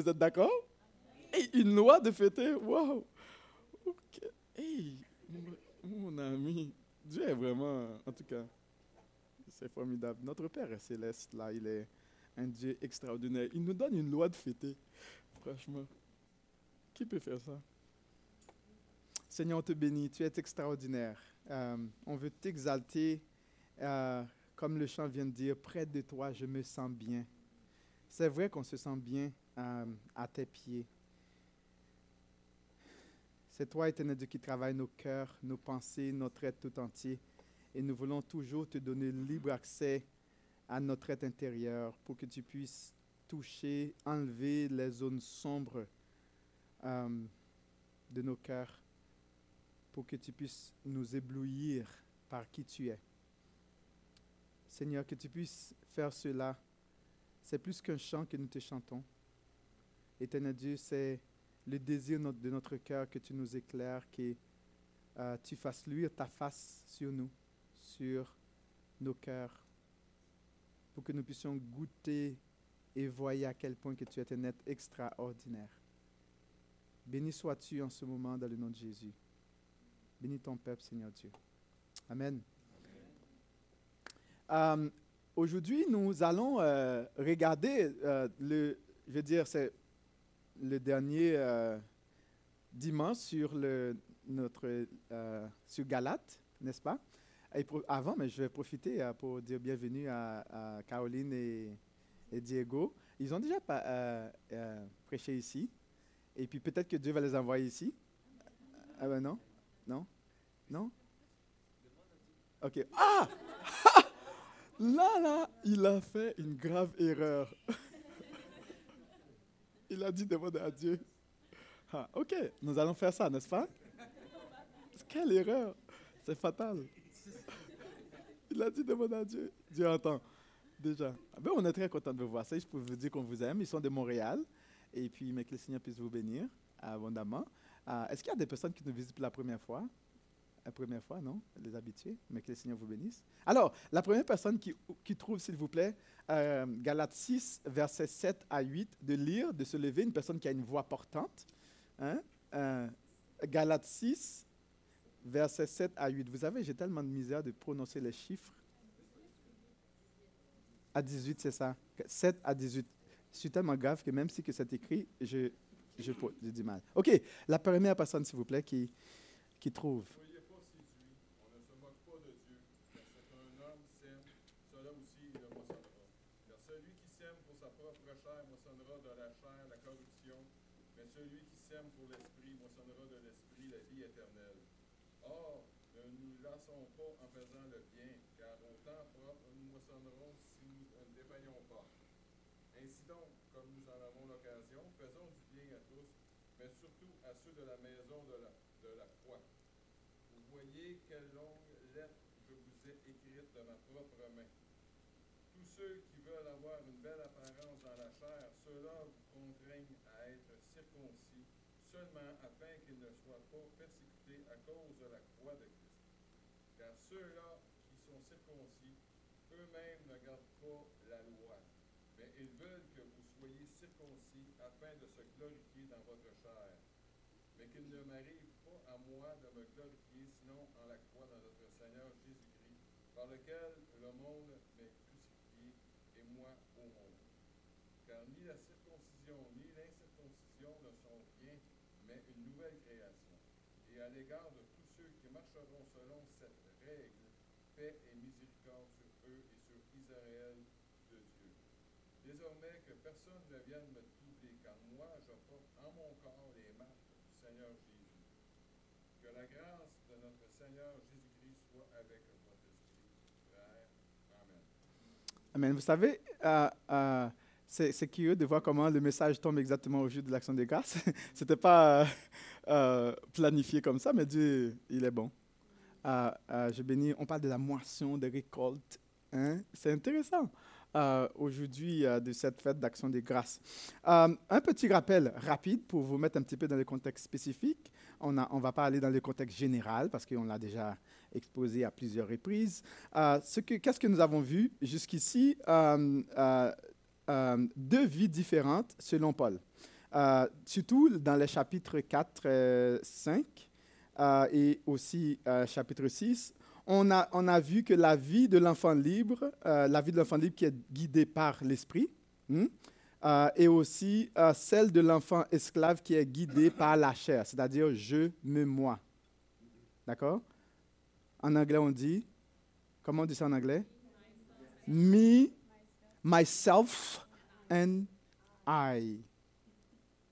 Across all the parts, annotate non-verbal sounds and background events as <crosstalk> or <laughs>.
Vous êtes d'accord? Une loi de fêter. Hey, mon ami, Dieu est vraiment, en tout cas, c'est formidable. Notre Père est céleste, là, il est un Dieu extraordinaire. Il nous donne une loi de fêter, franchement. Qui peut faire ça? Seigneur, on te bénit, tu es extraordinaire. Euh, on veut t'exalter, euh, comme le chant vient de dire, près de toi, je me sens bien. C'est vrai qu'on se sent bien euh, à tes pieds. C'est toi, éternel Dieu, qui travaille nos cœurs, nos pensées, notre être tout entier. Et nous voulons toujours te donner libre accès à notre être intérieur pour que tu puisses toucher, enlever les zones sombres euh, de nos cœurs, pour que tu puisses nous éblouir par qui tu es. Seigneur, que tu puisses faire cela. C'est plus qu'un chant que nous te chantons. Éternel Dieu, c'est le désir de notre cœur que tu nous éclaires, que euh, tu fasses luire ta face sur nous, sur nos cœurs, pour que nous puissions goûter et voir à quel point que tu es un être extraordinaire. Béni sois-tu en ce moment dans le nom de Jésus. Bénis ton peuple, Seigneur Dieu. Amen. Euh, aujourd'hui, nous allons euh, regarder le, je veux dire, c'est le dernier euh, dimanche sur, le, notre, euh, sur Galate, n'est-ce pas? Avant, mais je vais profiter euh, pour dire bienvenue à, Caroline et, Diego. Ils ont déjà prêché ici. Et puis peut-être que Dieu va les envoyer ici. Ah ben non? Non? Non? OK. Ah! <laughs> là, là, il a fait une grave erreur. <laughs> Il a dit demander à Dieu. Ah, ok, nous allons faire ça, n'est-ce pas? Quelle erreur! C'est fatal. Il a dit demander à Dieu. Dieu entend. Déjà. Ah ben, on est très content de vous voir. Ça, je peux vous dire qu'on vous aime. Ils sont de Montréal. Et puis, mais que le Seigneur puisse vous bénir abondamment. Ah, est-ce qu'il y a des personnes qui nous visitent pour la première fois? La première fois, non? Les habitués, mais que le Seigneur vous bénisse. Alors, la première personne qui, qui trouve, s'il vous plaît, euh, Galates 6, versets 7 à 8, de lire, de se lever, une personne qui a une voix portante. Hein? Euh, Galates 6, versets 7 à 8. Vous savez, j'ai tellement de misère de prononcer les chiffres. À 18, c'est ça. 7 à 18. Je suis tellement grave que même si que c'est écrit, je, je, je, dis mal. OK, la première personne, s'il vous plaît, qui, qui trouve. De la maison de la, de la foi. Vous voyez quelle longue lettre je vous ai écrite de ma propre main. Tous ceux qui veulent avoir une belle apparence dans la chair, ceux-là vous contraignent à être circoncis seulement afin qu'ils ne soient pas persécutés à cause de la croix de Christ. Car ceux-là qui sont circoncis, eux-mêmes ne gardent pas la loi, mais ils veulent que vous soyez circoncis afin de se glorifier dans votre chair. Mais qu'il ne m'arrive pas à moi de me glorifier, sinon en la croix de notre Seigneur Jésus-Christ, par lequel le monde m'est crucifié et moi au monde. Car ni la circoncision ni l'incirconcision ne sont rien, mais une nouvelle création. Et à l'égard de tous ceux qui marcheront selon cette règle, paix et miséricorde sur eux et sur Israël de Dieu. Désormais que personne ne vienne me moi, je porte en mon corps les Que la grâce de notre Seigneur Jésus-Christ soit avec votre. Amen. Amen. Vous savez, euh, euh, c'est curieux de voir comment le message tombe exactement au jour de l'action des grâces. <laughs> Ce n'était pas euh, planifié comme ça, mais Dieu, il est bon. je bénis, on parle de la moisson, de récolte. Hein? C'est intéressant. Euh, aujourd'hui euh, de cette fête d'action des grâces. Euh, un petit rappel rapide pour vous mettre un petit peu dans le contexte spécifique. On ne va pas aller dans le contexte général parce qu'on l'a déjà exposé à plusieurs reprises. ce que, qu'est-ce que nous avons vu jusqu'ici? Deux vies différentes selon Paul. Surtout dans les chapitres 4, 5 euh, et aussi chapitre 6, on a, on a vu que la vie de l'enfant libre, la vie de l'enfant libre qui est guidée par l'esprit, hmm, et aussi celle de l'enfant esclave qui est guidée par la chair, c'est-à-dire je, me, moi. D'accord? En anglais, on dit, comment on dit ça en anglais? Me, myself and I.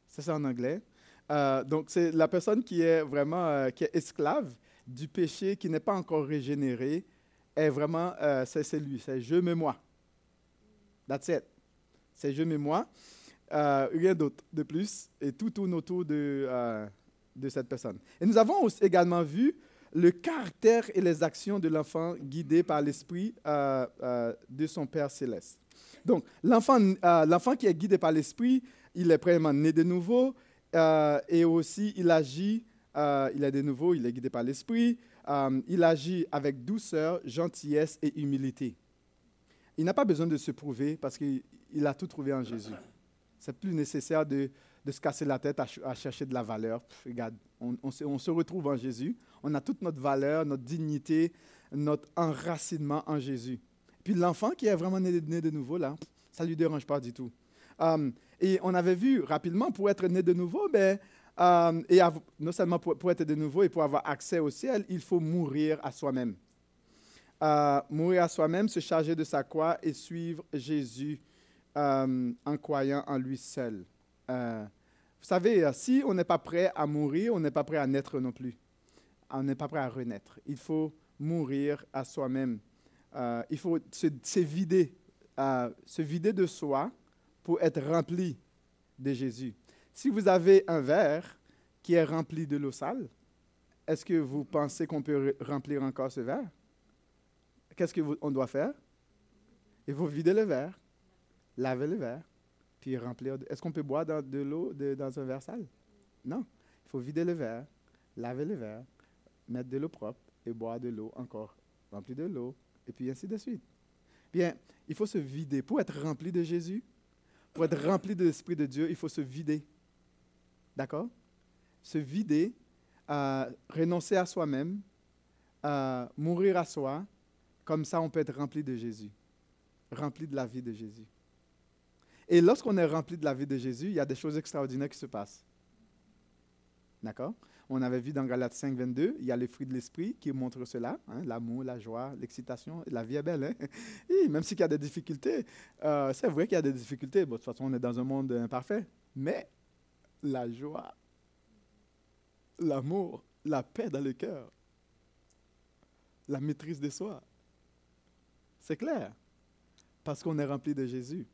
C'est ça en anglais. Euh, donc, c'est la personne qui est vraiment euh, qui est esclave du péché, qui n'est pas encore régénéré, est vraiment, euh, c'est lui, c'est je, mais moi. That's it. C'est je, mais moi. rien d'autre de plus. Et tout tourne autour de, de cette personne. Et nous avons également vu le caractère et les actions de l'enfant guidé par l'esprit de son Père céleste. Donc, euh, l'enfant qui est guidé par l'Esprit, il est premièrement né de nouveau euh, et aussi il agit, euh, il est de nouveau, il est guidé par l'Esprit, il agit avec douceur, gentillesse et humilité. Il n'a pas besoin de se prouver parce qu'il a tout trouvé en Jésus. C'est plus nécessaire de, se casser la tête à, chercher de la valeur. regarde, on, se, retrouve en Jésus. On a toute notre valeur, notre dignité, notre enracinement en Jésus. Puis l'enfant qui est vraiment né, de nouveau, là, ça ne lui dérange pas du tout. Um, et on avait vu rapidement, pour être né de nouveau, ben, um, et non seulement pour, être de nouveau et pour avoir accès au ciel, il faut mourir à soi-même. Uh, mourir à soi-même, se charger de sa croix et suivre Jésus um, en croyant en lui seul. Vous savez, si on n'est pas prêt à mourir, on n'est pas prêt à naître non plus. On n'est pas prêt à renaître. Il faut mourir à soi-même. Euh, il faut se, vider, euh, se vider de soi pour être rempli de Jésus. Si vous avez un verre qui est rempli de l'eau sale, est-ce que vous pensez qu'on peut remplir encore ce verre? Qu'est-ce qu'on doit faire? Il faut vider le verre, laver le verre, puis remplir. Est-ce qu'on peut boire de l'eau dans un verre sale? Non. Il faut vider le verre, laver le verre, mettre de l'eau propre et boire de l'eau encore remplie de l'eau, et puis ainsi de suite. Bien, il faut se vider. Pour être rempli de Jésus, pour être rempli de l'Esprit de Dieu, il faut se vider. D'accord? Se vider, euh, renoncer à soi-même, euh, mourir à soi. Comme ça, on peut être rempli de Jésus, rempli de la vie de Jésus. Et lorsqu'on est rempli de la vie de Jésus, il y a des choses extraordinaires qui se passent. D'accord? On avait vu dans Galates 5, 22, il y a les fruits de l'esprit qui montrent cela, hein, l'amour, la joie, l'excitation. La vie est belle. Hein? <laughs> même s'il y a des difficultés, euh, c'est vrai qu'il y a des difficultés. de toute façon, on est dans un monde imparfait. Mais la joie, l'amour, la paix dans le cœur, la maîtrise de soi, c'est clair. Parce qu'on est rempli de Jésus.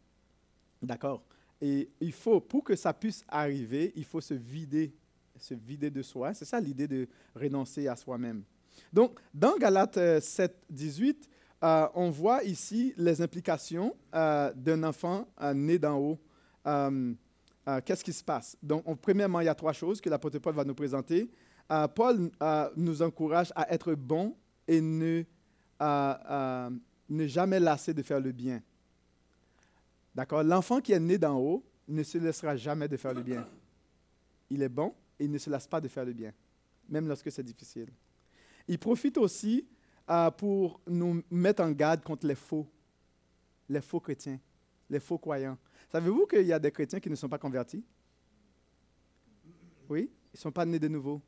D'accord? Et il faut, pour que ça puisse arriver, il faut se vider se vider de soi. C'est ça l'idée de renoncer à soi-même. Donc, dans Galates 7, euh, 18, euh, on voit ici les implications euh, d'un enfant né d'en haut. Qu'est-ce qui se passe? Donc, premièrement, il y a trois choses que l'apôtre Paul va nous présenter. Paul nous encourage à être bon et ne, ne jamais lasser de faire le bien. D'accord? L'enfant qui est né d'en haut ne se laissera jamais de faire le bien. Il est bon, il ne se lasse pas de faire le bien, même lorsque c'est difficile. Il profite aussi euh, pour nous mettre en garde contre les faux, les faux chrétiens, les faux croyants. Savez-vous qu'il y a des chrétiens qui ne sont pas convertis? Oui, ils ne sont pas nés de nouveau.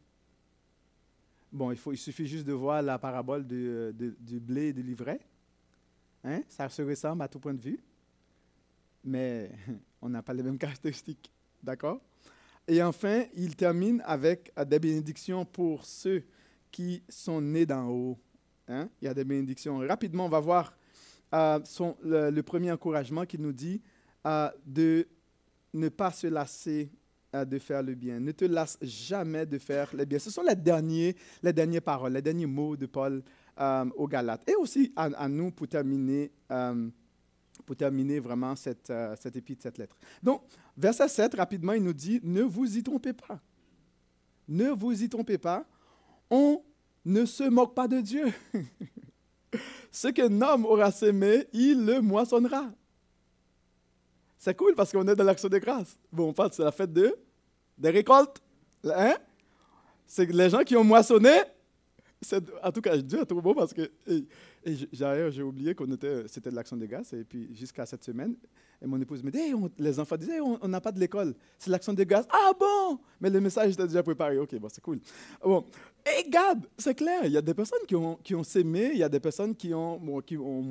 Bon, il, suffit juste de voir la parabole du, du blé et du livret. Hein? Ça se ressemble à tout point de vue, mais <laughs> on n'a pas les mêmes caractéristiques. D'accord? Et enfin, il termine avec euh, des bénédictions pour ceux qui sont nés d'en haut. Hein? Il y a des bénédictions. Rapidement, on va voir euh, son, le, premier encouragement qui nous dit euh, de ne pas se lasser de faire le bien. Ne te lasse jamais de faire le bien. Ce sont les, derniers, les dernières paroles, les derniers mots de Paul aux Galates. Et aussi à, nous pour terminer pour terminer vraiment cette, euh, cette épître, cette lettre. Donc, verset 7, rapidement, il nous dit, ne vous y trompez pas. Ne vous y trompez pas. On ne se moque pas de Dieu. <laughs> Ce qu'un homme aura semé, il le moissonnera. C'est cool parce qu'on est dans l'action de grâce. Bon, on parle, c'est la fête de, des récoltes. Hein? C'est les gens qui ont moissonné. En tout cas, Dieu est trop beau parce que j'ai oublié qu'on était, c'était de l'action de grâce. Et puis, jusqu'à cette semaine, et mon épouse me dit, les enfants disaient, on n'a pas de l'école, c'est l'action de grâce. Ah bon? Mais le message était déjà préparé. Ok, bon, c'est cool. Bon. Et Gab, c'est clair, il y a des personnes qui ont, qui ont sémé, il y a des personnes qui ont, bon, qui ont.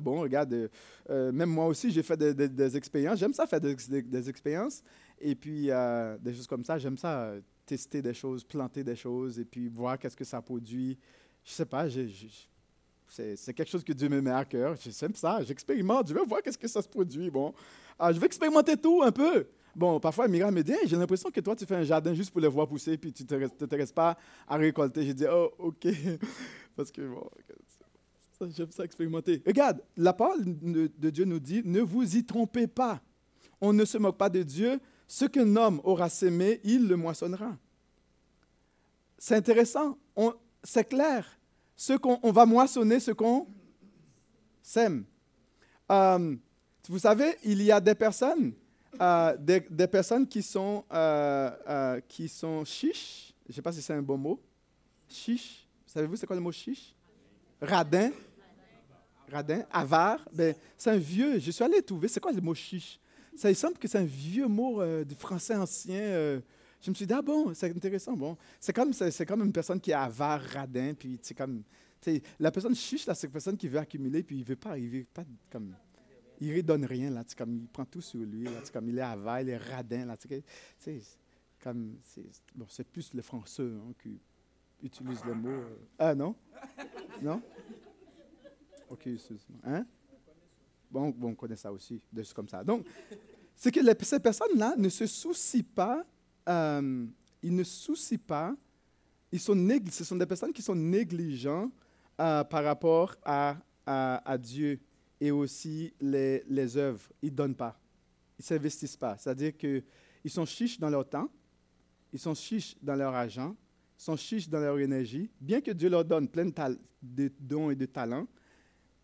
Bon, regarde, euh, euh, même moi aussi, j'ai fait des, des, expériences. J'aime ça faire des, des, expériences. Et puis, euh, des choses comme ça, j'aime ça tester des choses, planter des choses et puis voir qu'est-ce que ça produit. Je sais pas, c'est quelque chose que Dieu me met à cœur. J'aime ça, j'expérimente, je veux voir qu'est-ce que ça se produit. Bon, ah, je veux expérimenter tout un peu. Bon, parfois, Mira me dit j'ai l'impression que toi, tu fais un jardin juste pour les voir pousser, puis tu ne t'intéresses pas à récolter. Je dis oh, OK. <laughs> Parce que, bon, j'aime ça expérimenter. Regarde, la parole de Dieu nous dit ne vous y trompez pas. On ne se moque pas de Dieu. Ce qu'un homme aura sémé, il le moissonnera. C'est intéressant. C'est clair. Ce qu'on on va moissonner ce qu'on sème. Euh, vous savez, il y a des personnes euh, des, personnes qui sont, euh, euh, qui sont chiches. Je ne sais pas si c'est un bon mot. Chiche. Savez-vous c'est quoi le mot chiche? Radin. Radin. Avare. Ben, c'est un vieux. Je suis allé trouver. C'est quoi le mot chiche? Ça il semble que c'est un vieux mot du français ancien. je me suis dit, ah bon, c'est intéressant. Bon, c'est comme, c'est, comme une personne qui est avare, radin, puis c'est comme. La personne chiche, là, c'est une personne qui veut accumuler, puis il ne veut pas, veut pas comme il ne redonne rien, là, comme il prend tout sur lui, là, comme il est avare, il est radin, là, c'est comme, bon, c'est plus le français hein, qui utilise le mot. Euh, ah non? Non? Ok, excuse-moi. Hein? Bon, bon, on connaît ça aussi, des choses comme ça. Donc, c'est que les, ces personnes-là ne se soucient pas, euh, ils ne soucient pas, ils sont ce sont des personnes qui sont négligentes euh, par rapport à, à, à Dieu et aussi les, œuvres. Ils ne donnent pas. Ils ne s'investissent pas. C'est-à-dire qu'ils sont chiches dans leur temps, ils sont chiches dans leur argent, ils sont chiches dans leur énergie. Bien que Dieu leur donne plein de, dons et de talents,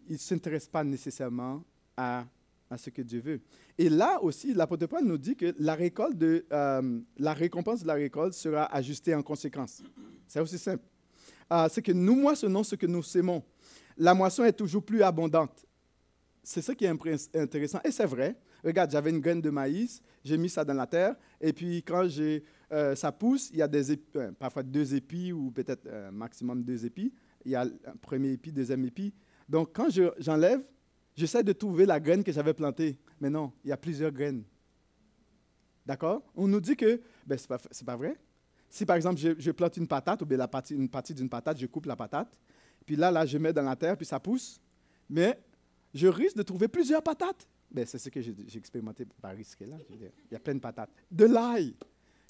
ils ne s'intéressent pas nécessairement à, à, ce que Dieu veut. Et là aussi, l'apôtre Paul nous dit que la, récolte de, euh, la récompense de la récolte sera ajustée en conséquence. C'est aussi simple. Euh, c'est que nous moissonnons ce que nous sémons. La moisson est toujours plus abondante c'est ça qui est intéressant. Et c'est vrai. Regarde, j'avais une graine de maïs, j'ai mis ça dans la terre, et puis quand euh, ça pousse, il y a des euh, parfois deux épis ou peut-être euh, maximum deux épis. Il y a un premier épi, deuxième épi. Donc quand j'enlève, j'essaie de trouver la graine que j'avais plantée. Mais non, il y a plusieurs graines. D'accord? On nous dit que ben, ce n'est pas, vrai. Si par exemple je, plante une patate, ou bien une partie d'une patate, je coupe la patate, puis là, là, je mets dans la terre, puis ça pousse. Mais je risque de trouver plusieurs patates. Ben, c'est ce que j'ai expérimenté par risquer là. il y a plein de patates. De l'ail.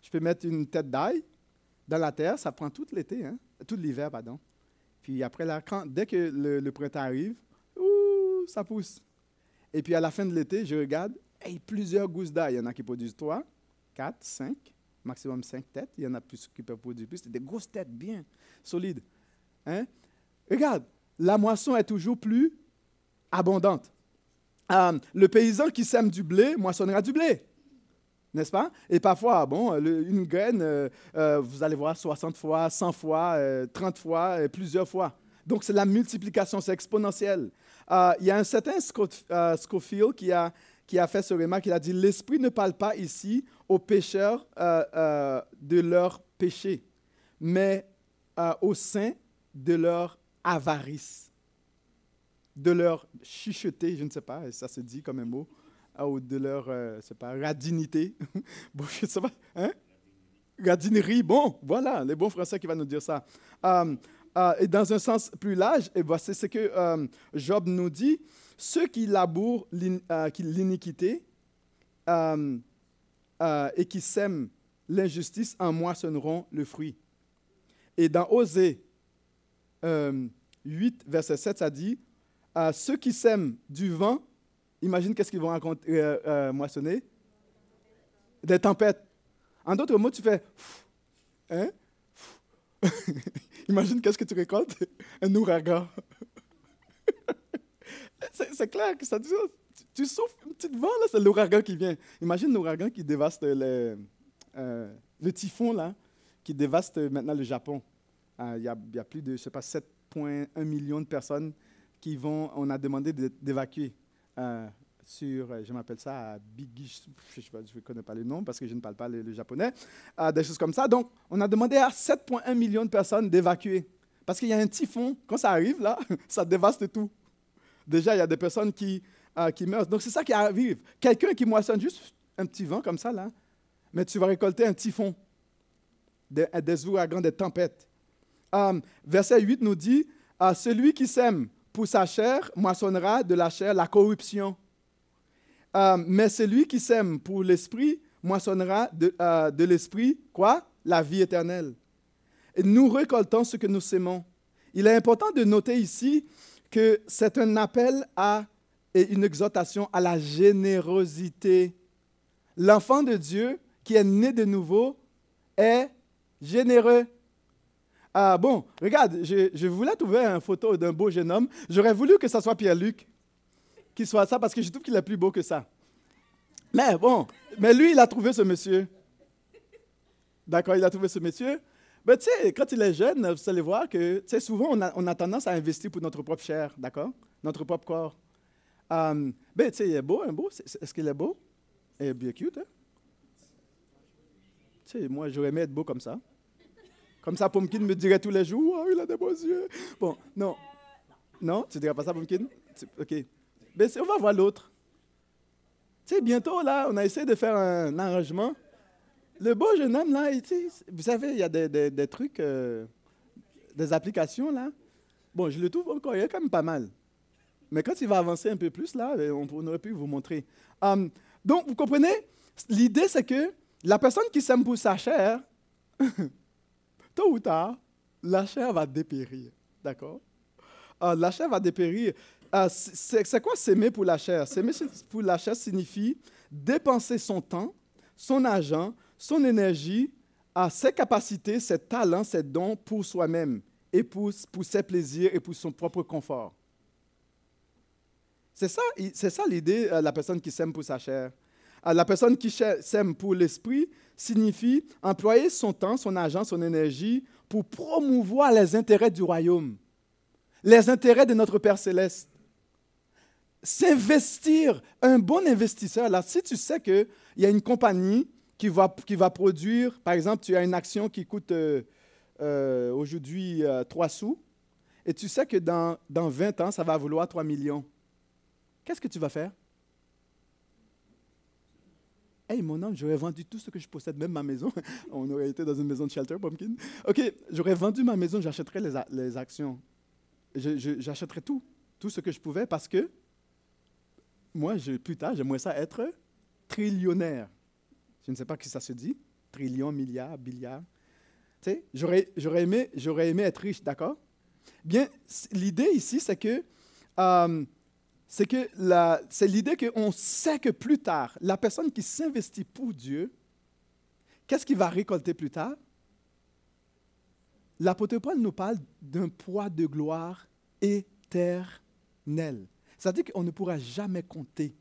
Je peux mettre une tête d'ail dans la terre, ça prend tout l'été, hein? tout l'hiver, pardon. Puis après, dès que le, printemps arrive, ouh, ça pousse. Et puis à la fin de l'été, je regarde, hey, plusieurs gousses d'ail. Il y en a qui produisent trois, quatre, cinq, maximum cinq têtes. Il y en a plus qui peuvent produire plus. C'est des grosses têtes bien solides. Hein? Regarde, la moisson est toujours plus abondante. Euh, le paysan qui sème du blé moissonnera du blé. N'est-ce pas? Et parfois, bon, une graine, euh, euh, vous allez voir 60 fois, 100 fois, 30 fois, plusieurs fois. Donc, c'est la multiplication, c'est exponentiel. Il y a un certain Scofield qui a, qui a fait ce remarque, il a dit, l'Esprit ne parle pas ici aux pécheurs de leur péché, mais aux saints de leur avarice de leur chuchoter, je ne sais pas, ça se dit comme un mot, ah, ou de leur, euh, c'est pas, radinité. <laughs> je sais pas, hein? Radinerie, bon, voilà, les bons français qui va nous dire ça. Euh, euh, et dans un sens plus large, et c'est ce que Job nous dit, ceux qui labourent l'iniquité et qui sèment l'injustice en moissonneront le fruit. Et dans Osée 8, verset 7, ça dit, à ceux qui sèment du vent, imagine qu'est-ce qu'ils vont euh, euh, moissonner? Des tempêtes. En d'autres mots, tu fais hein? <laughs> Imagine qu'est-ce que tu récoltes? Un ouragan. <laughs> c'est clair que ça dit ça. tu souffles un petit vent, là, c'est l'ouragan qui vient. Imagine l'ouragan qui dévaste le, euh, typhon, là, qui dévaste maintenant le Japon. Euh, il y, a, y, a plus de, je sais pas, 7,1 millions de personnes qui vont, on a demandé d'évacuer euh, sur, je m'appelle ça, Bigi, je ne connais pas le nom parce que je ne parle pas le, japonais, des choses comme ça. Donc, on a demandé à 7,1 millions de personnes d'évacuer. Parce qu'il y a un typhon, quand ça arrive, là, <laughs> ça dévaste tout. Déjà, il y a des personnes qui, euh, meurent. Donc, c'est ça qui arrive. Quelqu'un qui moissonne juste un petit vent comme ça, là, mais tu vas récolter un typhon, des, des ouragans, des tempêtes. Euh, verset 8 nous dit euh, Celui qui sème pour sa chair moissonnera de la chair la corruption. mais celui qui sème pour l'esprit moissonnera de, de l'esprit, quoi? La vie éternelle. Et nous récoltons ce que nous sémons. Il est important de noter ici que c'est un appel à et une exhortation à la générosité. L'enfant de Dieu qui est né de nouveau est généreux. Ah bon, regarde, je, je voulais trouver une photo d'un beau jeune homme. J'aurais voulu que ce soit Pierre-Luc qui soit ça parce que je trouve qu'il est plus beau que ça. Mais bon, mais lui, il a trouvé ce monsieur. D'accord, il a trouvé ce monsieur. Mais tu sais, quand il est jeune, vous allez voir que, tu sais, souvent, on a, on a, tendance à investir pour notre propre chair, d'accord? Notre propre corps. Um, ben, tu sais, il est beau, un beau. Est-ce qu'il est beau? Il est bien cute, hein? Tu sais, moi, j'aurais aimé être beau comme ça. Comme ça, Pumpkin me dirait tous les jours, oh, il a des beaux yeux. Bon, non. Non, tu dirais pas ça, Pumpkin? OK. Ben, on va voir l'autre. Tu sais, bientôt, là, on a essayé de faire un arrangement le beau jeune homme, là, vous savez, il y a des, trucs, euh, des applications, là. Bon, je le trouve encore, il est quand même pas mal. Mais quand il va avancer un peu plus, là, ben, on, aurait pu vous montrer. Hum, donc, vous comprenez, l'idée, c'est que la personne qui s'aime pour sa chair, <laughs> tôt ou tard, la chair va dépérir. D'accord? Ah, La chair va dépérir. Ah, c'est quoi s'aimer pour la chair? S'aimer pour la chair signifie dépenser son temps, son argent, son énergie, à ses capacités, ses talents, ses dons pour soi-même et pour, ses plaisirs et pour son propre confort. C'est ça, ça l'idée, euh, la personne qui s'aime pour sa chair. La personne qui s'aime pour l'esprit signifie employer son temps, son argent, son énergie pour promouvoir les intérêts du royaume, les intérêts de notre Père céleste. S'investir, un bon investisseur, là, si tu sais qu'il y a une compagnie qui va, qui va produire, par exemple, tu as une action qui coûte euh, euh, aujourd'hui 3 euh, sous, et tu sais que dans, dans 20 ans, ça va vouloir 3 millions. Qu'est-ce que tu vas faire? Mon homme, j'aurais vendu tout ce que je possède, même ma maison. <laughs> On aurait été dans une maison de shelter, Pumpkin. OK, j'aurais vendu ma maison, j'achèterais les, actions. J'achèterais tout, tout ce que je pouvais parce que moi, plus tard, j'aimerais ça être trillionnaire. Je ne sais pas qui ça se dit. Trillion, milliard, billiard. Tu sais, j'aurais, aimé, aimé être riche, d'accord? Bien, l'idée ici, c'est que, euh, c'est, que c'est l'idée qu'on sait que plus tard, la personne qui s'investit pour Dieu, qu'est-ce qu'il va récolter plus tard? L'apôtre Paul nous parle d'un poids de gloire éternel. C'est-à-dire qu'on ne pourra jamais compter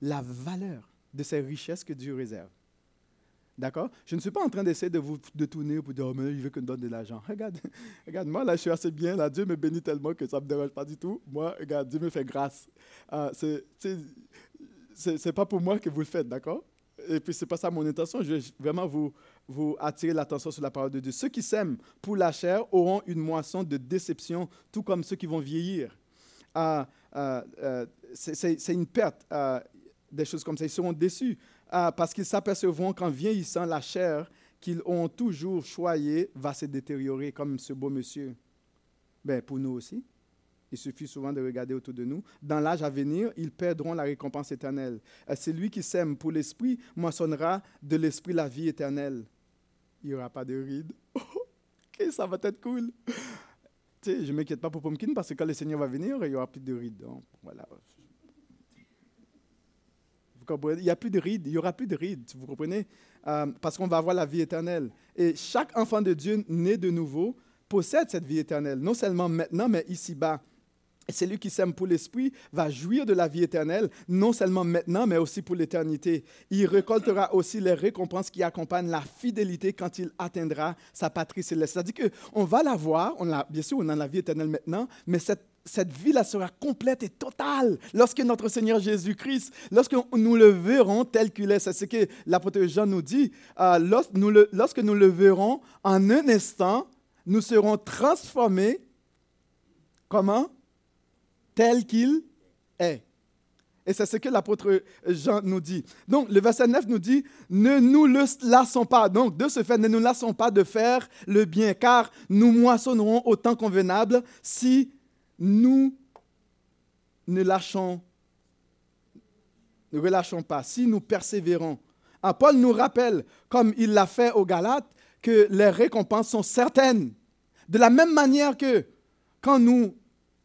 la valeur de ces richesses que Dieu réserve. D'accord? Je ne suis pas en train d'essayer de vous détourner pour dire, oh, mais il veut que je donne de l'argent. Regarde, <laughs> regarde, moi, là, je suis assez bien. Là, Dieu me bénit tellement que ça ne me dérange pas du tout. Moi, regarde, Dieu me fait grâce. Euh, Ce n'est pas pour moi que vous le faites, d'accord? Et puis, ce n'est pas ça mon intention. Je vais vraiment vous, vous attirer l'attention sur la parole de Dieu. Ceux qui sèment pour la chair auront une moisson de déception, tout comme ceux qui vont vieillir. Euh, euh, c'est une perte, des choses comme ça. Ils seront déçus. Ah, parce qu'ils s'apercevront qu'en vieillissant, la chair qu'ils ont toujours choyée va se détériorer, comme ce beau monsieur. Ben, pour nous aussi. Il suffit souvent de regarder autour de nous. Dans l'âge à venir, ils perdront la récompense éternelle. Celui qui sème pour l'esprit moissonnera de l'esprit la vie éternelle. Il n'y aura pas de rides. <laughs> ok, ça va être cool. Tu je ne m'inquiète pas pour Pumpkin parce que quand le Seigneur va venir, il n'y aura plus de rides. voilà. Il n'y a plus de rides, il n'y aura plus de rides, vous comprenez? Euh, Parce qu'on va avoir la vie éternelle. Et chaque enfant de Dieu né de nouveau possède cette vie éternelle, non seulement maintenant, mais ici-bas. Et celui qui s'aime pour l'Esprit va jouir de la vie éternelle, non seulement maintenant, mais aussi pour l'éternité. Il récoltera aussi les récompenses qui accompagnent la fidélité quand il atteindra sa patrie céleste. C'est-à-dire qu'on va la voir, bien sûr, on a la vie éternelle maintenant, mais cette, cette vie-là sera complète et totale lorsque notre Seigneur Jésus-Christ, lorsque nous le verrons tel qu'il est. C'est ce que l'apôtre Jean nous dit. Euh, lorsque, nous le, lorsque nous le verrons en un instant, nous serons transformés. Comment? Tel qu'il est. Et c'est ce que l'apôtre Jean nous dit. Donc, le verset 9 nous dit, ne nous lassons pas. Donc, de ce fait, ne nous lassons pas de faire le bien, car nous moissonnerons au temps convenable si nous ne lâchons, ne relâchons pas, si nous persévérons. Paul nous rappelle, comme il l'a fait aux Galates, que les récompenses sont certaines. De la même manière que quand nous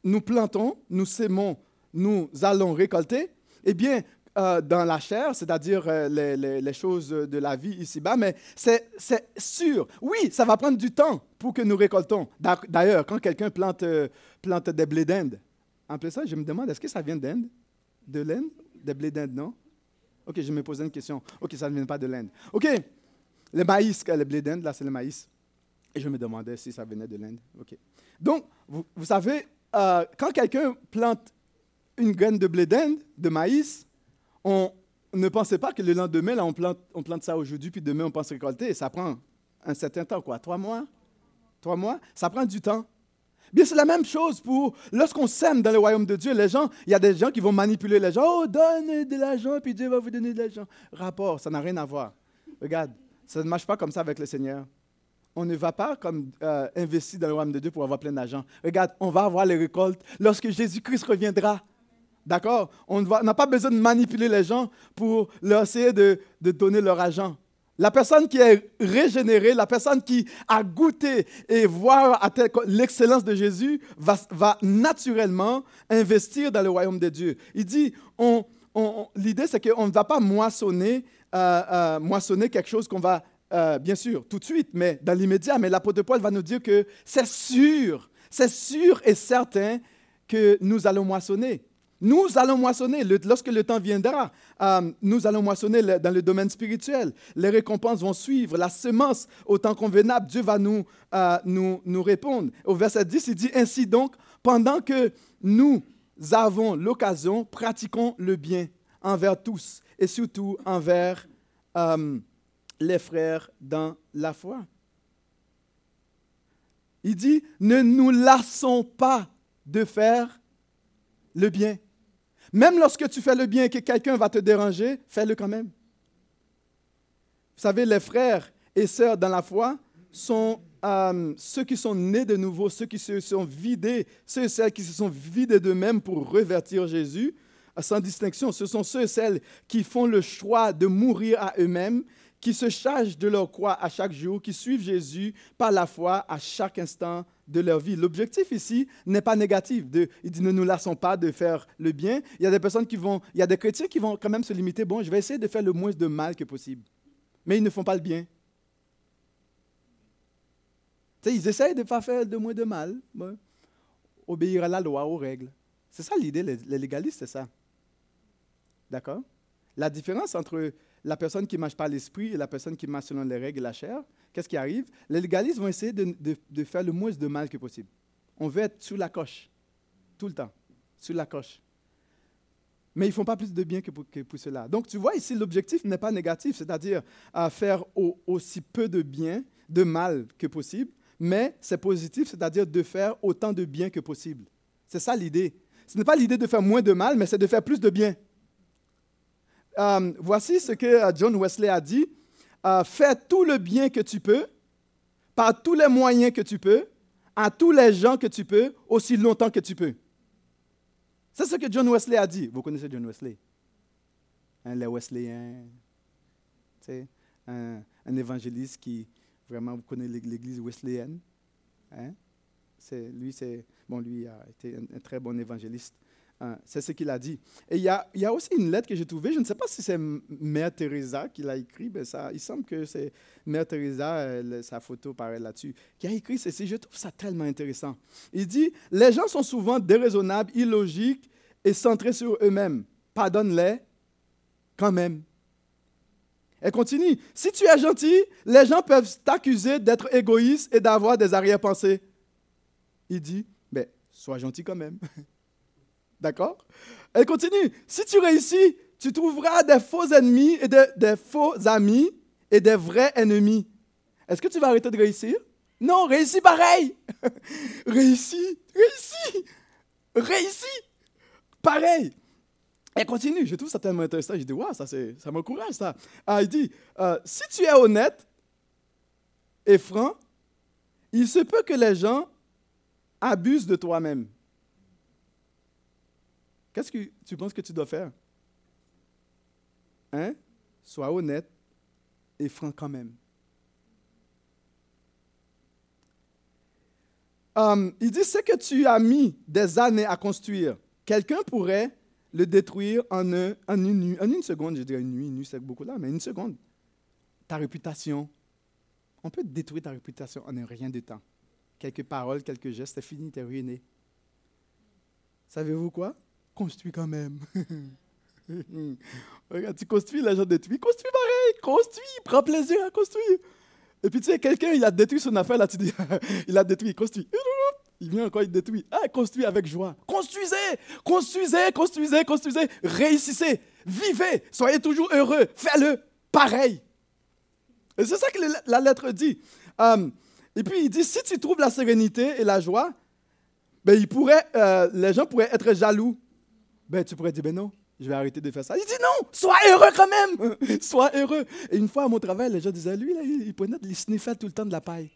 nous plantons, nous sémons, nous allons récolter, eh bien, euh, dans la chair, c'est-à-dire euh, les, choses de la vie ici-bas, mais c'est sûr. Oui, ça va prendre du temps pour que nous récoltons. D'ailleurs, quand quelqu'un plante, euh, plante des blés d'Inde, en plus ça, je me demande, est-ce que ça vient d'Inde? De l'Inde? Des blés d'Inde, non? Ok, je me posais une question. Ok, ça ne vient pas de l'Inde. Ok, le maïs, le blé d'Inde, là, c'est le maïs. Et je me demandais si ça venait de l'Inde. Ok. Donc, vous, savez, quand quelqu'un plante une graine de blé d'Inde, de maïs, on ne pensait pas que le lendemain, là, on, plante, on ça aujourd'hui, puis demain, on pense récolter. Ça prend un certain temps, quoi. Trois mois Trois mois Ça prend du temps. Bien, c'est la même chose pour lorsqu'on sème dans le royaume de Dieu. Les gens, il y a des gens qui vont manipuler les gens. Oh, donne de l'argent, puis Dieu va vous donner de l'argent. Rapport, ça n'a rien à voir. Regarde, ça ne marche pas comme ça avec le Seigneur on ne va pas comme euh, investir dans le royaume de Dieu pour avoir plein d'argent. Regarde, on va avoir les récoltes lorsque Jésus-Christ reviendra. D'accord? On n'a pas besoin de manipuler les gens pour leur essayer de, donner leur argent. La personne qui est régénérée, la personne qui a goûté et voir l'excellence de Jésus va, naturellement investir dans le royaume de Dieu. Il dit, l'idée c'est qu'on ne va pas moissonner, euh, euh, moissonner quelque chose qu'on va euh, bien sûr, tout de suite, mais dans l'immédiat. Mais l'apôtre Paul va nous dire que c'est sûr, c'est sûr et certain que nous allons moissonner. Nous allons moissonner lorsque le temps viendra. Euh, nous allons moissonner dans le domaine spirituel. Les récompenses vont suivre. La semence au temps convenable, Dieu va nous, euh, nous, nous répondre. Au verset 10, il dit Ainsi donc, pendant que nous avons l'occasion, pratiquons le bien envers tous et surtout envers les frères dans la foi. Il dit, ne nous lassons pas de faire le bien. Même lorsque tu fais le bien et que quelqu'un va te déranger, fais-le quand même. Vous savez, les frères et sœurs dans la foi sont euh, ceux qui sont nés de nouveau, ceux qui se sont vidés, ceux et celles qui se sont vidés d'eux-mêmes pour revertir Jésus, sans distinction. Ce sont ceux et celles qui font le choix de mourir à eux-mêmes qui se chargent de leur croix à chaque jour, qui suivent Jésus par la foi à chaque instant de leur vie. L'objectif ici n'est pas négatif. Il dit ne nous lassons pas de faire le bien. Il y a des personnes qui vont, il y a des chrétiens qui vont quand même se limiter. Bon, je vais essayer de faire le moins de mal que possible. Mais ils ne font pas le bien. Tu sais, ils essayent de ne pas faire le moins de mal. obéir à la loi, aux règles. C'est ça l'idée, les légalistes, c'est ça. D'accord? La différence entre la personne qui marche pas l'esprit et la personne qui marche selon les règles et la chair, qu'est-ce qui arrive? Les légalistes vont essayer de, faire le moins de mal que possible. On veut être sous la coche, tout le temps, sous la coche. Mais ils ne font pas plus de bien que pour, cela. Donc tu vois ici, l'objectif n'est pas négatif, c'est-à-dire faire aussi peu de bien, de mal que possible, mais c'est positif, c'est-à-dire de faire autant de bien que possible. C'est ça l'idée. Ce n'est pas l'idée de faire moins de mal, mais c'est de faire plus de bien. Euh, voici ce que euh, John Wesley a dit. Euh, fais tout le bien que tu peux, par tous les moyens que tu peux, à tous les gens que tu peux, aussi longtemps que tu peux. C'est ce que John Wesley a dit. Vous connaissez John Wesley? Hein, Les Wesleyens. Un, un, évangéliste qui, vraiment, vous connaissez l'église wesleyenne. Hein? Lui, c'est, bon, lui a été un, très bon évangéliste. Hein, c'est ce qu'il a dit. Et il y a, aussi une lettre que j'ai trouvée, je ne sais pas si c'est Mère Teresa qui l'a écrit, mais ça, il semble que c'est Mère Teresa, sa photo paraît là-dessus, qui a écrit ceci. Je trouve ça tellement intéressant. Il dit, les gens sont souvent déraisonnables, illogiques et centrés sur eux-mêmes. Pardonne-les quand même. Elle continue, si tu es gentil, les gens peuvent t'accuser d'être égoïste et d'avoir des arrière-pensées. Il dit, mais sois gentil quand même. D'accord? Elle continue. Si tu réussis, tu trouveras des faux ennemis et des, faux amis et des vrais ennemis. Est-ce que tu vas arrêter de réussir? Non, réussis pareil. <laughs> réussis, réussis, réussis. Pareil. Elle continue. Je trouve ça tellement intéressant. Je dis, waouh, ça, ça m'encourage, ça. Ah, il dit, euh, si tu es honnête et franc, il se peut que les gens abusent de toi-même. Qu'est-ce que tu penses que tu dois faire? Hein? Sois honnête et franc quand même. Um, il dit ce que tu as mis des années à construire. Quelqu'un pourrait le détruire en, une, en une seconde. Je dirais une nuit, une nuit c'est beaucoup là, mais une seconde. Ta réputation. On peut détruire ta réputation en un rien de temps. Quelques paroles, quelques gestes, c'est fini, tu es ruiné. Savez-vous quoi? Construis quand même. <laughs> Regarde, tu construis, les gens détruisent. Construis pareil, construis, prends plaisir à construire. Et puis tu sais, quelqu'un, il a détruit son affaire, là, tu dis, <laughs> il a détruit, construit. Il vient encore, il détruit. Ah, construis avec joie. Construisez, construisez, construisez, construisez. Réussissez, vivez, soyez toujours heureux. Fais-le pareil. Et c'est ça que la lettre dit. Um, et puis il dit, si tu trouves la sérénité et la joie, ben, il pourrait, euh, les gens pourraient être jaloux ben, tu pourrais dire, ben non, je vais arrêter de faire ça. Il dit non, sois heureux quand même, <laughs> sois heureux. Et une fois à mon travail, les gens disaient, lui, là, il, prenait, il sniffait tout le temps de la paille.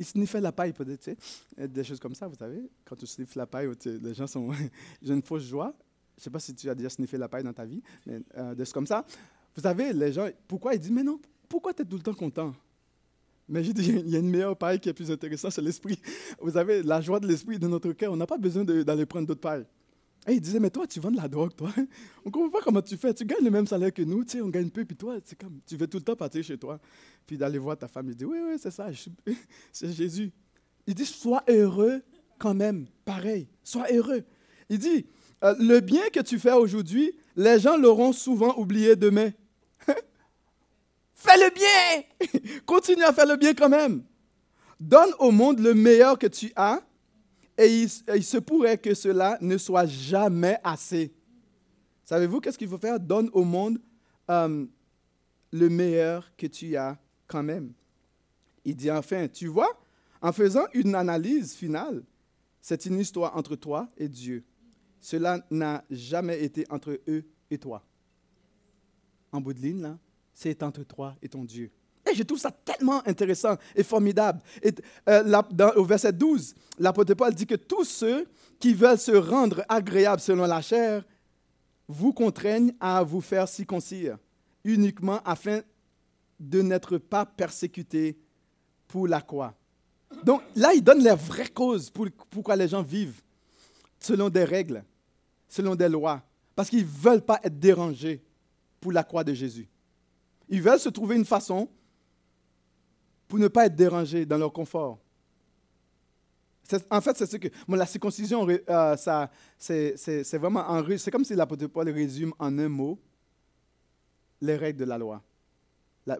Il sniffait la paille, peut-être, tu sais, des choses comme ça, vous savez. Quand tu sniffes la paille, les gens sont, <laughs> ont une fausse joie. Je ne sais pas si tu as déjà sniffé la paille dans ta vie, mais euh, des choses comme ça. Vous savez, les gens, pourquoi ils disent, mais non, pourquoi tu es tout le temps content? Mais j'ai dit, il y a une meilleure paille qui est plus intéressante, c'est l'esprit. Vous avez la joie de l'esprit dans notre cœur. On n'a pas besoin d'aller prendre d'autres pailles. Et il disait, mais toi, tu vends de la drogue, toi. <laughs> On ne comprend pas comment tu fais. Tu gagnes le même salaire que nous, tu sais, on gagne peu, puis toi, c'est comme, tu veux tout le temps partir chez toi, puis d'aller voir ta femme. Il dit, oui, oui, c'est ça, <laughs> c'est Jésus. Il dit, sois heureux quand même, pareil, sois heureux. Il dit, euh, le bien que tu fais aujourd'hui, les gens l'auront souvent oublié demain. Fais le bien. <laughs> Continue à faire le bien quand même. Donne au monde le meilleur que tu as et il, se pourrait que cela ne soit jamais assez. Savez-vous qu'est-ce qu'il faut faire? Donne au monde euh, le meilleur que tu as quand même. Il dit enfin, tu vois, en faisant une analyse finale, c'est une histoire entre toi et Dieu. Cela n'a jamais été entre eux et toi. En bout de ligne, là, c'est entre toi et ton Dieu. Et je trouve ça tellement intéressant et formidable. Euh, au verset 12, l'apôtre Paul dit que tous ceux qui veulent se rendre agréables selon la chair vous contraignent à vous faire circoncire uniquement afin de n'être pas persécutés pour la croix. Donc là, il donne les vraies causes pour, pourquoi les gens vivent selon des règles, selon des lois, parce qu'ils ne veulent pas être dérangés pour la croix de Jésus. Ils veulent se trouver une façon pour ne pas être dérangés dans leur confort. En fait, c'est ce que. la circoncision, euh, ça, c'est, vraiment en C'est comme si l'apôtre Paul résume en un mot les règles de la loi.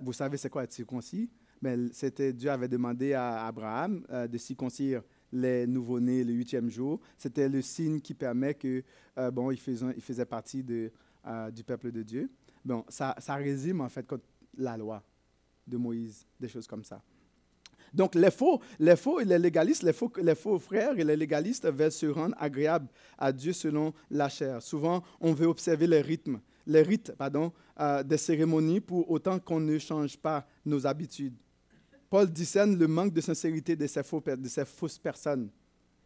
vous savez, c'est quoi être circoncis? Mais c'était, Dieu avait demandé à Abraham euh, de circoncire les nouveau-nés le huitième jour. C'était le signe qui permet que, euh, bon, il faisait, il faisait partie de, du peuple de Dieu. Bon, ça, ça résume en fait la loi de Moïse, des choses comme ça. Donc les faux, les faux les légalistes, les faux, les faux frères et les légalistes veulent se rendre agréables à Dieu selon la chair. Souvent, on veut observer les rythmes, les rites pardon, euh, des cérémonies pour autant qu'on ne change pas nos habitudes. Paul discerne le manque de sincérité de ces, faux, de ces fausses personnes.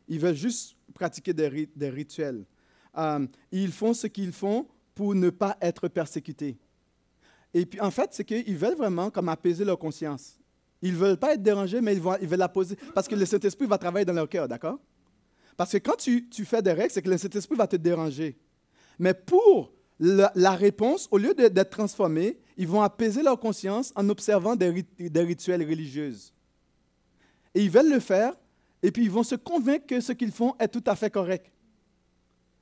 Ils veulent juste pratiquer des, des rituels. Euh, ils font ce qu'ils font pour ne pas être persécutés. Et puis, en fait, c'est qu'ils veulent vraiment comme apaiser leur conscience. Ils ne veulent pas être dérangés, mais ils, vont, ils veulent la poser. Parce que le Saint-Esprit va travailler dans leur cœur, d'accord? Parce que quand tu, tu fais des règles, c'est que le Saint-Esprit va te déranger. Mais pour la, réponse, au lieu d'être transformés, ils vont apaiser leur conscience en observant des, des rituels religieux. Et ils veulent le faire, et puis ils vont se convaincre que ce qu'ils font est tout à fait correct.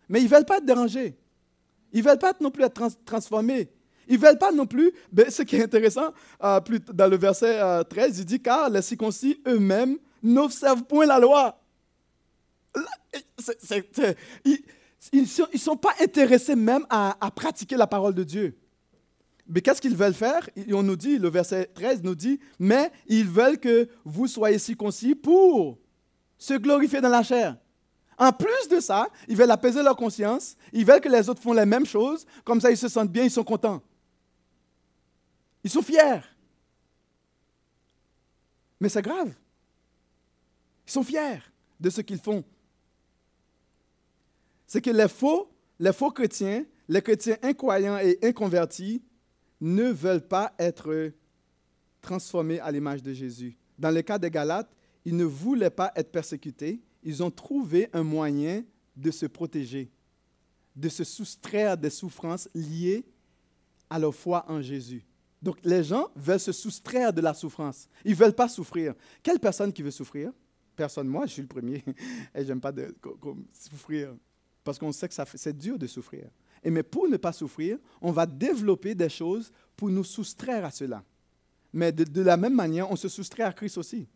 Mais ils ne veulent pas être dérangés. Ils ne veulent pas non plus être trans- transformés. Ils ne veulent pas non plus, ben, ce qui est intéressant, euh, plus dans le verset euh, 13, il dit, car les circoncis eux-mêmes n'observent point la loi. Ils ne sont, pas intéressés même à, pratiquer la parole de Dieu. Mais qu'est-ce qu'ils veulent faire? On nous dit, le verset 13 nous dit, mais ils veulent que vous soyez circoncis pour se glorifier dans la chair. En plus de ça, ils veulent apaiser leur conscience, ils veulent que les autres font les mêmes choses, comme ça ils se sentent bien, ils sont contents. Ils sont fiers. Mais c'est grave. Ils sont fiers de ce qu'ils font. C'est que les faux, les faux chrétiens, les chrétiens incroyants et inconvertis ne veulent pas être transformés à l'image de Jésus. Dans le cas des Galates, ils ne voulaient pas être persécutés. Ils ont trouvé un moyen de se protéger, de se soustraire des souffrances liées à leur foi en Jésus. Donc les gens veulent se soustraire de la souffrance. Ils ne veulent pas souffrir. Quelle personne qui veut souffrir? Personne. Moi, je suis le premier. <laughs> Et j'aime pas de, souffrir. Parce qu'on sait que c'est dur de souffrir. Et mais pour ne pas souffrir, on va développer des choses pour nous soustraire à cela. Mais de la même manière, on se soustrait à Christ aussi.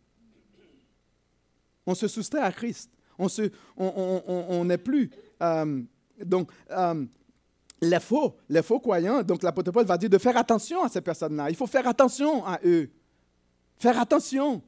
On se soustrait à Christ. On se- on- on- on- n'est plus. euh, donc, euh, les faux, les faux croyants, donc l'apôtre Paul va dire de faire attention à ces personnes-là. Il faut faire attention à eux. Faire attention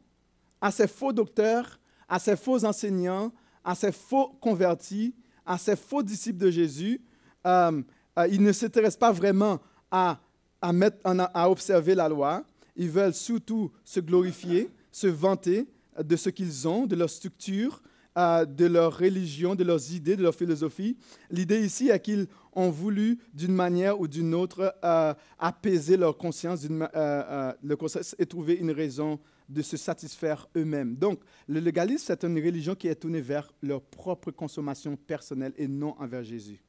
à ces faux docteurs, à ces faux enseignants, à ces faux convertis, à ces faux disciples de Jésus. Euh, ils ne s'intéressent pas vraiment à, à, mettre, à observer la loi. Ils veulent surtout se glorifier, se vanter de ce qu'ils ont, de leur structure, euh, de leur religion, de leurs idées, de leur philosophie. L'idée ici est qu'ils ont voulu, d'une manière ou d'une autre, euh, apaiser euh, leur conscience et trouver une raison de se satisfaire eux-mêmes. Donc, le légalisme, c'est une religion qui est tournée vers leur propre consommation personnelle et non envers Jésus.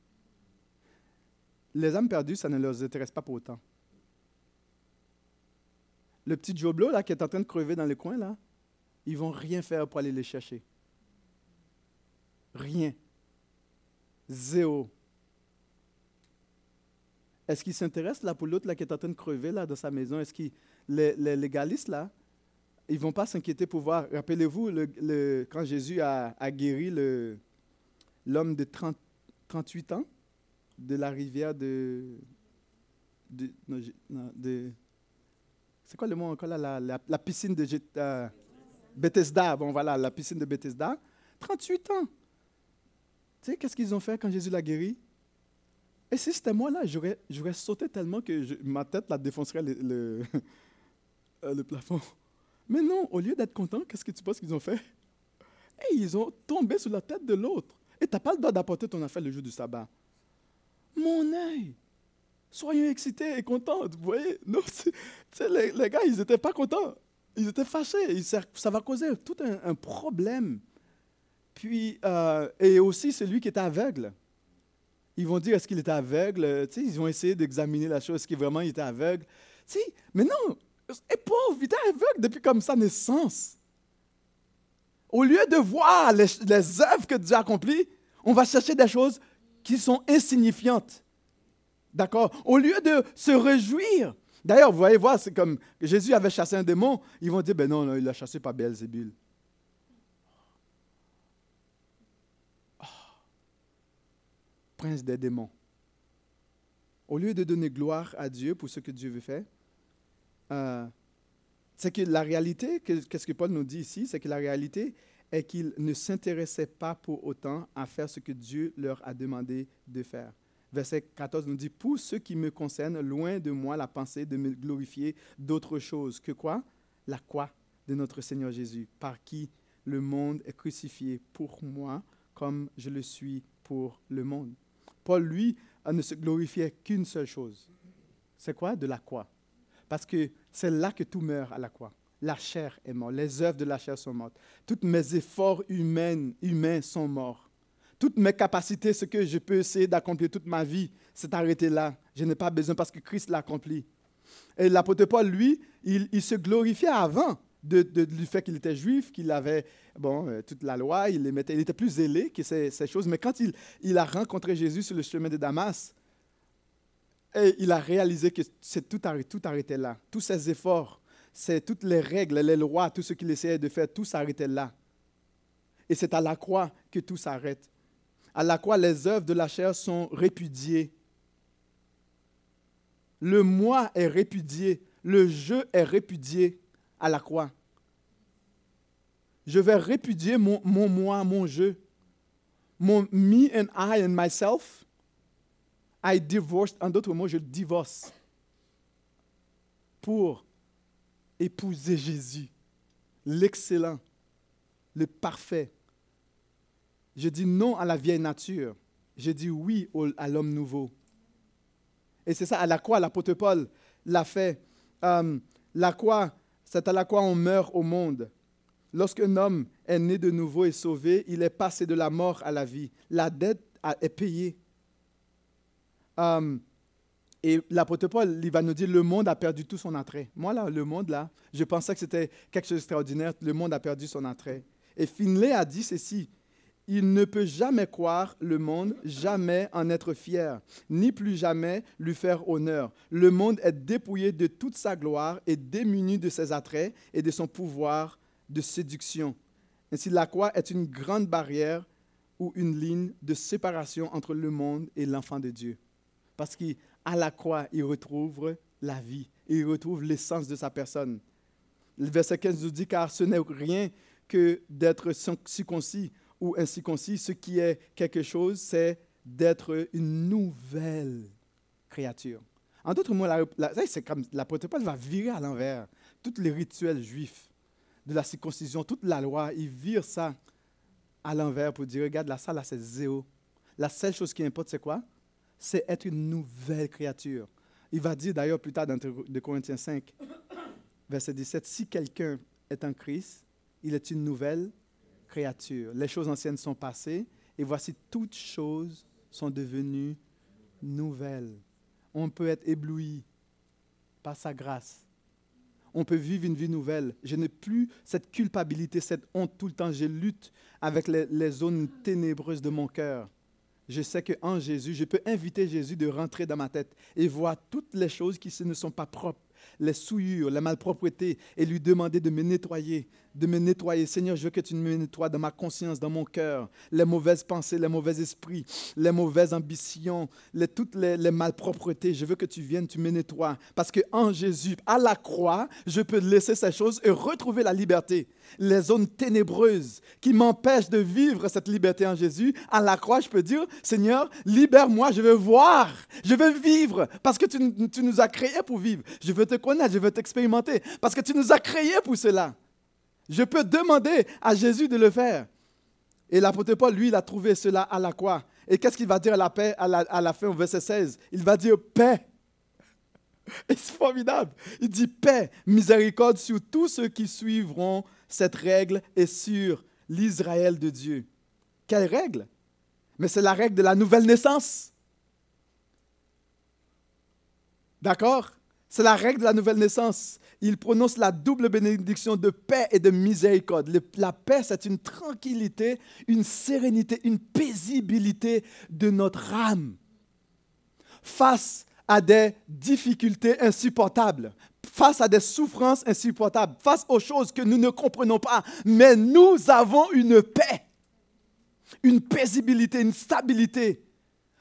Les âmes perdues, ça ne leur intéresse pas pour autant. Le petit Joblo, là, qui est en train de crever dans le coin, là, ils vont rien faire pour aller les chercher. Rien. Zéro. Est-ce qu'ils s'intéressent là pour l'autre qui est en train de crever là dans sa maison? Est-ce que les, les légalistes là, ils vont pas s'inquiéter pour voir? Rappelez-vous le, quand Jésus a, guéri l'homme de 30 38 ans de la rivière de, c'est quoi le mot encore là? La, piscine de euh, Bethesda. Bon voilà, la piscine de Bethesda. 38 ans. Tu sais, qu'est-ce qu'ils ont fait quand Jésus l'a guéri? Et si c'était moi là, j'aurais, j'aurais sauté tellement que ma tête la défoncerait le, <laughs> euh, le plafond. Mais non, au lieu d'être content, qu'est-ce que tu penses qu'ils ont fait? Et ils ont tombé sur la tête de l'autre. Et tu n'as pas le droit d'apporter ton affaire le jour du sabbat. Mon œil! Soyons excités et contents. Vous voyez? Non, les, les gars, ils n'étaient pas contents. Ils étaient fâchés. Ça, va causer tout un, problème. Puis, euh, et aussi celui qui était aveugle. Ils vont dire, est-ce qu'il était aveugle? Tu sais, ils vont essayer d'examiner la chose, est-ce qu'il vraiment était aveugle? Tu sais, mais non, et pauvre, il était aveugle depuis comme sa naissance. Au lieu de voir les, les œuvres que Dieu a accomplies, on va chercher des choses qui sont insignifiantes. D'accord? Au lieu de se réjouir. D'ailleurs, vous voyez voir, c'est comme Jésus avait chassé un démon. Ils vont dire, ben non, non il l'a chassé par Beelzébul. Ah. Prince des démons. Au lieu de donner gloire à Dieu pour ce que Dieu veut faire, euh, c'est que la réalité, que- qu'est-ce que Paul nous dit ici, c'est que la réalité est qu'ils ne s'intéressaient pas pour autant à faire ce que Dieu leur a demandé de faire. Verset 14 nous dit, Pour ce qui me concerne, loin de moi la pensée de me glorifier d'autre chose que quoi? La croix de notre Seigneur Jésus, par qui le monde est crucifié pour moi comme je le suis pour le monde. Paul, lui, euh, ne se glorifiait qu'une seule chose. C'est quoi? De la croix. Parce que c'est là que tout meurt à la croix. la chair est morte. Les œuvres de la chair sont mortes. Tous mes efforts humains, humains sont morts. Toutes mes capacités, ce que je peux essayer d'accomplir toute ma vie, c'est arrêté là. Je n'ai pas besoin parce que Christ l'a accompli. Et l'apôtre Paul, lui, il, se glorifiait avant de, du fait qu'il était juif, qu'il avait bon, euh, toute la loi, il, il était plus zélé que ces, ces choses. Mais quand il, a rencontré Jésus sur le chemin de Damas, et il a réalisé que c'est tout, tout arrêté là. Tous ses efforts, c'est toutes les règles, les lois, tout ce qu'il essayait de faire, tout s'arrêtait là. Et c'est à la croix que tout s'arrête. À la croix, les œuvres de la chair sont répudiées. Le moi est répudié. Le je est répudié à la croix. Je vais répudier mon, moi, mon je. Mon me and I and myself. I divorced. En d'autres mots, je divorce pour épouser Jésus, l'excellent, le parfait. Je dis non à la vieille nature. Je dis oui à l'homme nouveau. Et c'est ça, à la croix, l'apôtre Paul l'a fait. Euh, la croix, c'est à la croix on meurt au monde. Lorsqu'un homme est né de nouveau et sauvé, il est passé de la mort à la vie. La dette est payée. Euh, et l'apôtre Paul, il va nous dire, le monde a perdu tout son attrait. Moi, là, le monde, là, je pensais que c'était quelque chose d'extraordinaire. Le monde a perdu son attrait. Et Finlay a dit ceci, il ne peut jamais croire le monde, jamais en être fier, ni plus jamais lui faire honneur. Le monde est dépouillé de toute sa gloire et démuni de ses attraits et de son pouvoir de séduction. Ainsi, la croix est une grande barrière ou une ligne de séparation entre le monde et l'enfant de Dieu. Parce qu'à la croix, il retrouve la vie, il retrouve l'essence de sa personne. Le verset 15 nous dit, car ce n'est rien que d'être circoncis ou incirconcis, ce qui est quelque chose, c'est d'être une nouvelle créature. En d'autres mots, c'est comme l'apôtre Paul va virer à l'envers tous les rituels juifs de la circoncision, toute la loi, il vire ça à l'envers pour dire, regarde, là, ça, là, c'est zéro. La seule chose qui importe, c'est quoi? C'est être une nouvelle créature. Il va dire d'ailleurs plus tard dans 2 Corinthiens 5, verset 17, si quelqu'un est en Christ, il est une nouvelle Les choses anciennes sont passées et voici toutes choses sont devenues nouvelles. On peut être ébloui par sa grâce. On peut vivre une vie nouvelle. Je n'ai plus cette culpabilité, cette honte tout le temps. Je lutte avec les, les zones ténébreuses de mon cœur je sais qu'en Jésus, je peux inviter Jésus de rentrer dans ma tête et voir toutes les choses qui ne sont pas propres, les souillures, les malpropretés, et lui demander de me nettoyer, de me nettoyer. Seigneur, je veux que tu me nettoies dans ma conscience, dans mon cœur, les mauvaises pensées, les mauvais esprits, les mauvaises ambitions, les, toutes les, malpropretés. Je veux que tu viennes, tu me nettoies. Parce qu'en Jésus, à la croix, je peux laisser ces choses et retrouver la liberté. Les zones ténébreuses qui m'empêchent de vivre cette liberté en Jésus, à la croix, je peux dire, Seigneur, libère-moi, je veux voir, je veux vivre, parce que tu, nous as créés pour vivre. Je veux te connaître, je veux t'expérimenter, parce que tu nous as créés pour cela. Je peux demander à Jésus de le faire. Et l'apôtre Paul, lui, il a trouvé cela à la croix. Et qu'est-ce qu'il va dire à la, paix, à la, fin, au verset 16 Il va dire paix. <laughs> C'est formidable. Il dit paix, miséricorde sur tous ceux qui suivront cette règle et sur l'Israël de Dieu. Quelle règle? Mais c'est la règle de la nouvelle naissance. D'accord? C'est la règle de la nouvelle naissance il prononce la double bénédiction de paix et de miséricorde. la paix, c'est une tranquillité, une sérénité, une paisibilité de notre âme face à des difficultés insupportables, face à des souffrances insupportables, face aux choses que nous ne comprenons pas. Mais nous avons une paix, une paisibilité, une stabilité.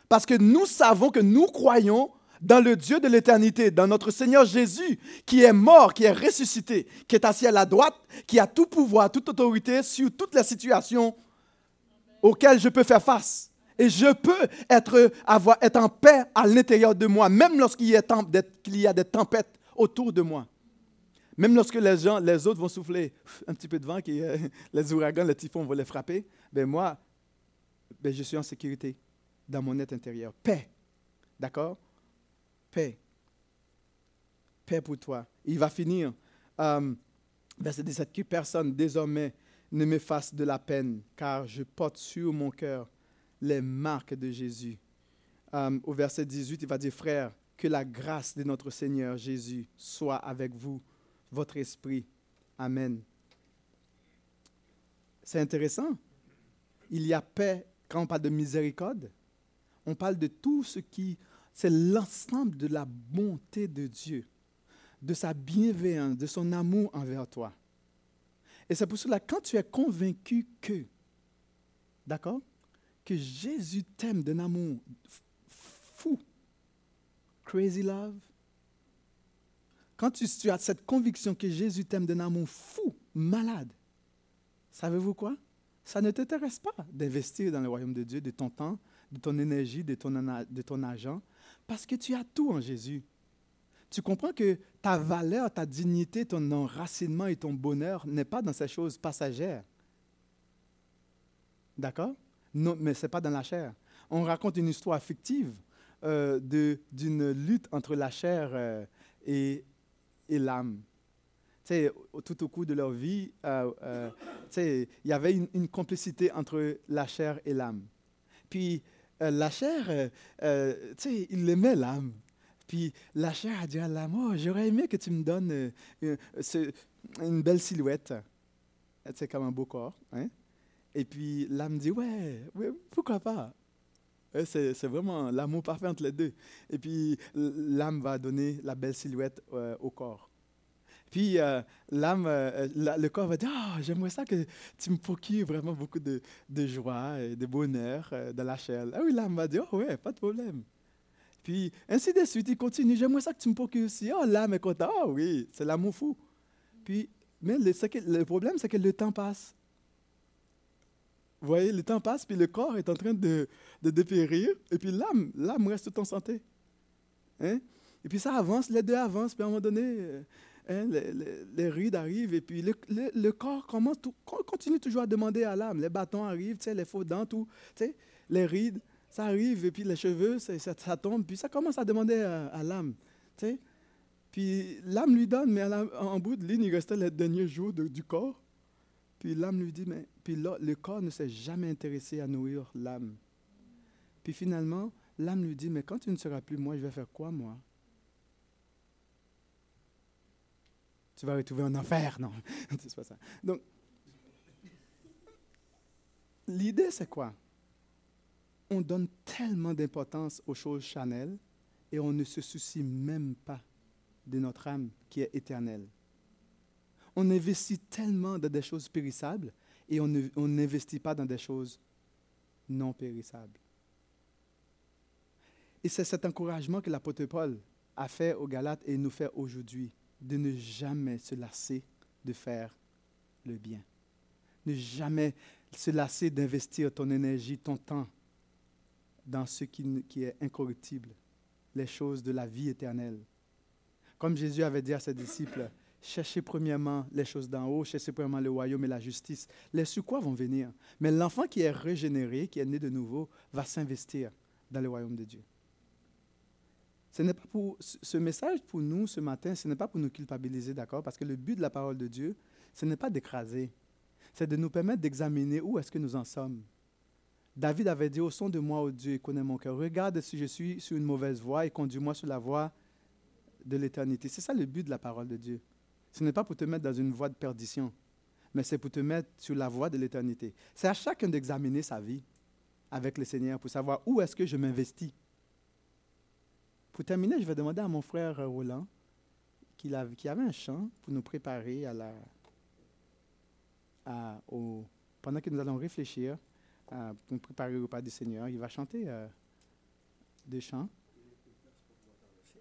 Parce que nous savons que nous croyons dans le Dieu de l'éternité, dans notre Seigneur Jésus, qui est mort, qui est ressuscité, qui est assis à la droite, qui a tout pouvoir, toute autorité sur toutes les situations auxquelles je peux faire face. Et je peux être, avoir, être en paix à l'intérieur de moi, même lorsqu'il y, y, a des tempêtes autour de moi. Même lorsque les, gens, les autres vont souffler <laughs> un petit peu de vent, qui, les ouragans, les typhons vont les frapper, ben moi, ben je suis en sécurité dans mon être intérieur. Paix. D'accord? Paix. Paix pour toi. Il va finir. Euh, Verset 17, que personne désormais ne me fasse de la peine, car je porte sur mon cœur les marques de Jésus. Euh, au verset 18, il va dire, frère, que la grâce de notre Seigneur Jésus soit avec vous, votre esprit. Amen. C'est intéressant. Il y a paix quand on parle de miséricorde. On parle de tout ce qui, c'est l'ensemble de la bonté de Dieu, de sa bienveillance, de son amour envers toi. Et c'est pour cela, quand tu es convaincu que, d'accord, que Jésus t'aime d'un amour fou, crazy love, quand tu, as cette conviction que Jésus t'aime d'un amour fou, malade, savez-vous quoi? Ça ne t'intéresse pas d'investir dans le royaume de Dieu, de ton temps, de ton énergie, de ton, de ton argent, parce que tu as tout en Jésus. Tu comprends que ta valeur, ta dignité, ton enracinement et ton bonheur n'est pas dans ces choses passagères. D'accord? Non, mais ce n'est pas dans la chair. On raconte une histoire fictive euh, d'une lutte entre la chair euh, et, et l'âme. Tout au cours de leur vie, euh, euh il y avait une, complicité entre la chair et l'âme. Puis euh, la chair, il aimait l'âme. Puis la chair a dit à l'âme, oh, j'aurais aimé que tu me donnes une belle silhouette. C'est comme un beau corps. Hein? Et puis l'âme dit, ouais pourquoi pas? C'est vraiment l'amour parfait entre les deux. Et puis l'âme va donner la belle silhouette euh, au corps. Puis euh, l'âme, euh, le corps va dire Ah, j'aimerais ça que tu me procures vraiment beaucoup de, de joie et de bonheur dans la chair. Ah oui, l'âme va dire Oh, ouais, pas de problème. Puis ainsi de suite, il continue J'aimerais ça que tu me procures aussi. Oh, l'âme est contente. Ah oui, c'est l'amour fou. Puis, mais le problème, c'est que le temps passe. Vous voyez, le temps passe, puis le corps est en train de, de dépérir, et puis l'âme, l'âme reste tout en santé. Hein? Et puis ça avance, les deux avancent, puis à un moment donné, euh, hein, les, rides arrivent, et puis le, le, corps commence continue toujours à demander à l'âme. Les bâtons arrivent, les faux dents, tout, les rides, ça arrive, et puis les cheveux, ça, ça, tombe, puis ça commence à demander à, à l'âme. Puis l'âme lui donne, mais en bout de ligne, il restait les derniers jours du corps. Puis l'âme lui dit, mais puis le corps ne s'est jamais intéressé à nourrir l'âme. Puis finalement, l'âme lui dit, mais quand tu ne seras plus moi, je vais faire quoi moi? Tu vas retrouver un enfer, non? <laughs> C'est pas ça. Donc, l'idée c'est quoi? On donne tellement d'importance aux choses charnelles et on ne se soucie même pas de notre âme qui est éternelle on investit tellement dans des choses périssables et on n'investit pas dans des choses non périssables. Et c'est cet encouragement que l'apôtre Paul a fait aux Galates et nous fait aujourd'hui, de ne jamais se lasser de faire le bien. Ne jamais se lasser d'investir ton énergie, ton temps dans ce qui, qui est incorruptible, les choses de la vie éternelle. Comme Jésus avait dit à ses disciples, Cherchez premièrement les choses d'en haut, cherchez premièrement le royaume et la justice. Les quoi vont venir. Mais l'enfant qui est régénéré, qui est né de nouveau, va s'investir dans le royaume de Dieu. Ce n'est pas pour ce message pour nous ce matin, ce n'est pas pour nous culpabiliser, d'accord? Parce que le but de la parole de Dieu, ce n'est pas d'écraser, c'est de nous permettre d'examiner où est-ce que nous en sommes. David avait dit au son de moi, ô Dieu, connais mon cœur. Regarde si je suis sur une mauvaise voie et conduis-moi sur la voie de l'éternité. C'est ça le but de la parole de Dieu. Ce n'est pas pour te mettre dans une voie de perdition, mais c'est pour te mettre sur la voie de l'éternité. C'est à chacun d'examiner sa vie avec le Seigneur pour savoir où est-ce que je m'investis. Pour terminer, je vais demander à mon frère Roland, qui, avait un chant pour nous préparer à la, au, pendant que nous allons réfléchir, pour nous préparer au pas du Seigneur. Il va chanter euh, des chants.